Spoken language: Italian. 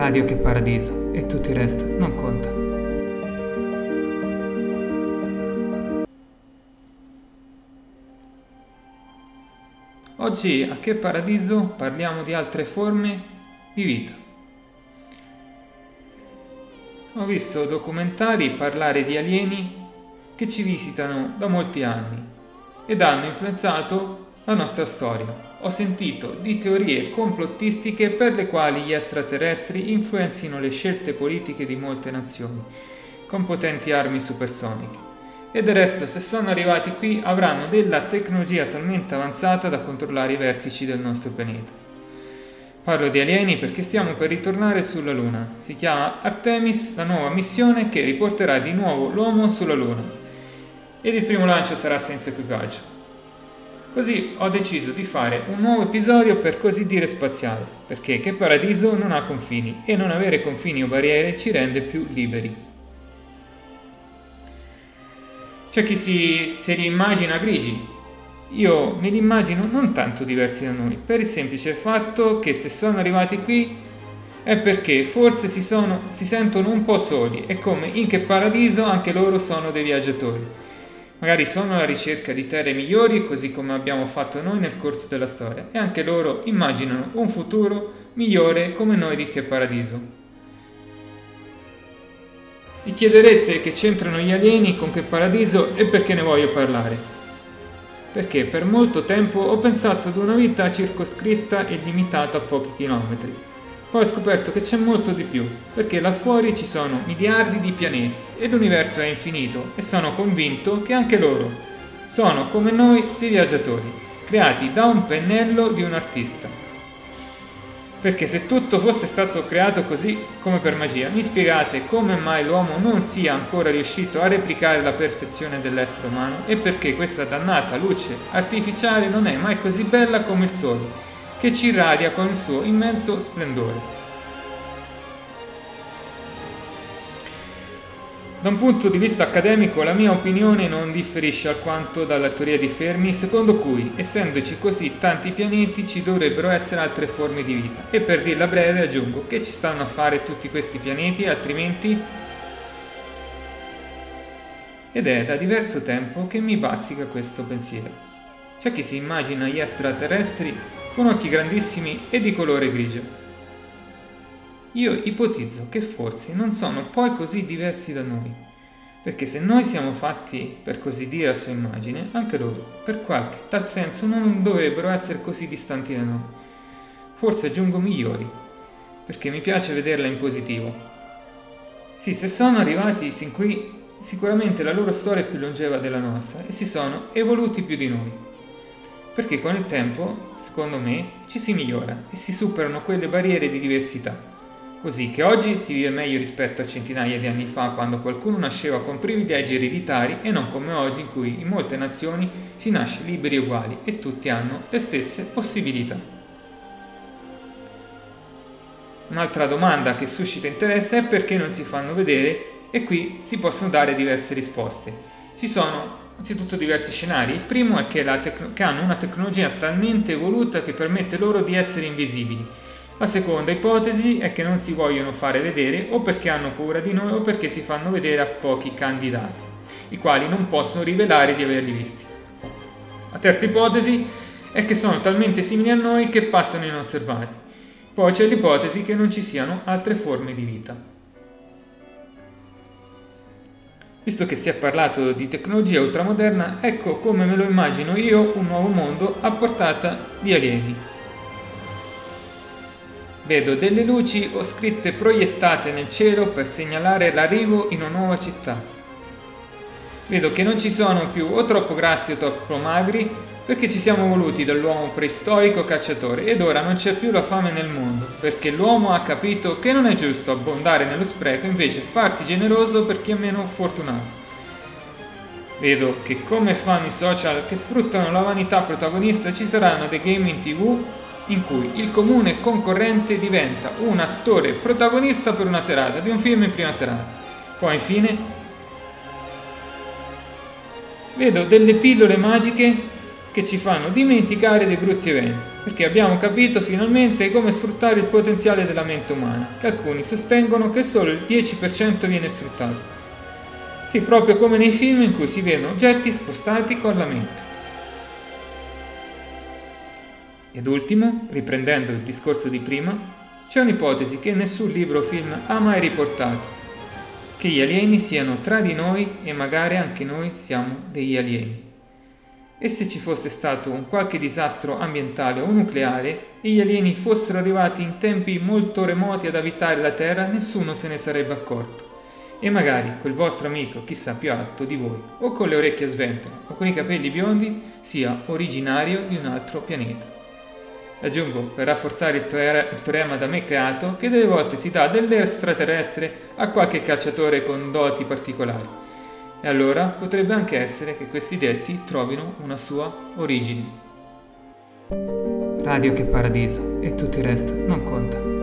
Radio che paradiso e tutto il resto non conta. Oggi a Che Paradiso parliamo di altre forme di vita. Ho visto documentari parlare di alieni che ci visitano da molti anni ed hanno influenzato la nostra storia. Ho sentito di teorie complottistiche per le quali gli extraterrestri influenzino le scelte politiche di molte nazioni, con potenti armi supersoniche. E del resto, se sono arrivati qui, avranno della tecnologia talmente avanzata da controllare i vertici del nostro pianeta. Parlo di alieni perché stiamo per ritornare sulla Luna. Si chiama Artemis, la nuova missione che riporterà di nuovo l'uomo sulla Luna. Ed il primo lancio sarà senza equipaggio. Così ho deciso di fare un nuovo episodio per così dire spaziale, perché che paradiso non ha confini e non avere confini o barriere ci rende più liberi. C'è chi si, si riimmagina grigi, io me li immagino non tanto diversi da noi, per il semplice fatto che se sono arrivati qui è perché forse si, sono, si sentono un po' soli e come in che paradiso anche loro sono dei viaggiatori Magari sono alla ricerca di terre migliori, così come abbiamo fatto noi nel corso della storia, e anche loro immaginano un futuro migliore come noi di che paradiso. Vi chiederete che c'entrano gli alieni con che paradiso e perché ne voglio parlare. Perché per molto tempo ho pensato ad una vita circoscritta e limitata a pochi chilometri poi ho scoperto che c'è molto di più, perché là fuori ci sono miliardi di pianeti e l'universo è infinito e sono convinto che anche loro sono come noi dei viaggiatori, creati da un pennello di un artista. Perché se tutto fosse stato creato così come per magia, mi spiegate come mai l'uomo non sia ancora riuscito a replicare la perfezione dell'essere umano e perché questa dannata luce artificiale non è mai così bella come il sole che ci irradia con il suo immenso splendore. Da un punto di vista accademico la mia opinione non differisce alquanto dalla teoria di Fermi, secondo cui, essendoci così tanti pianeti, ci dovrebbero essere altre forme di vita. E per dirla breve aggiungo che ci stanno a fare tutti questi pianeti, altrimenti... Ed è da diverso tempo che mi bazzica questo pensiero. C'è chi si immagina gli extraterrestri con occhi grandissimi e di colore grigio. Io ipotizzo che forse non sono poi così diversi da noi, perché se noi siamo fatti, per così dire, a sua immagine, anche loro, per qualche tal senso, non dovrebbero essere così distanti da noi. Forse aggiungo migliori, perché mi piace vederla in positivo. Sì, se sono arrivati sin qui, sicuramente la loro storia è più longeva della nostra e si sono evoluti più di noi perché con il tempo, secondo me, ci si migliora e si superano quelle barriere di diversità. Così che oggi si vive meglio rispetto a centinaia di anni fa quando qualcuno nasceva con privilegi ereditari e non come oggi in cui in molte nazioni si nasce liberi e uguali e tutti hanno le stesse possibilità. Un'altra domanda che suscita interesse è perché non si fanno vedere e qui si possono dare diverse risposte. Ci sono Innanzitutto diversi scenari. Il primo è che, tec- che hanno una tecnologia talmente evoluta che permette loro di essere invisibili. La seconda ipotesi è che non si vogliono fare vedere o perché hanno paura di noi o perché si fanno vedere a pochi candidati, i quali non possono rivelare di averli visti. La terza ipotesi è che sono talmente simili a noi che passano inosservati. Poi c'è l'ipotesi che non ci siano altre forme di vita. Visto che si è parlato di tecnologia ultramoderna, ecco come me lo immagino io un nuovo mondo a portata di alieni. Vedo delle luci o scritte proiettate nel cielo per segnalare l'arrivo in una nuova città. Vedo che non ci sono più o troppo grassi o troppo magri, perché ci siamo voluti dall'uomo preistorico cacciatore ed ora non c'è più la fame nel mondo, perché l'uomo ha capito che non è giusto abbondare nello spreco, invece farsi generoso per chi è meno fortunato. Vedo che come fanno i social che sfruttano la vanità protagonista ci saranno dei game in tv in cui il comune concorrente diventa un attore protagonista per una serata di un film in prima serata. Poi infine vedo delle pillole magiche che ci fanno dimenticare dei brutti eventi. perché abbiamo capito finalmente come sfruttare il potenziale della mente umana, che alcuni sostengono che solo il 10% viene sfruttato. Sì, proprio come nei film in cui si vedono oggetti spostati con la mente. Ed ultimo, riprendendo il discorso di prima, c'è un'ipotesi che nessun libro o film ha mai riportato, che gli alieni siano tra di noi e magari anche noi siamo degli alieni. E se ci fosse stato un qualche disastro ambientale o nucleare e gli alieni fossero arrivati in tempi molto remoti ad abitare la Terra, nessuno se ne sarebbe accorto. E magari quel vostro amico, chissà più alto di voi, o con le orecchie a sventola, o con i capelli biondi, sia originario di un altro pianeta. Aggiungo, per rafforzare il, teorema da me creato, che delle volte si dà dell'extraterrestre a qualche cacciatore con doti particolari. E allora potrebbe anche essere che questi detti trovino una sua origine. Radio che paradiso e tutto il resto non conta.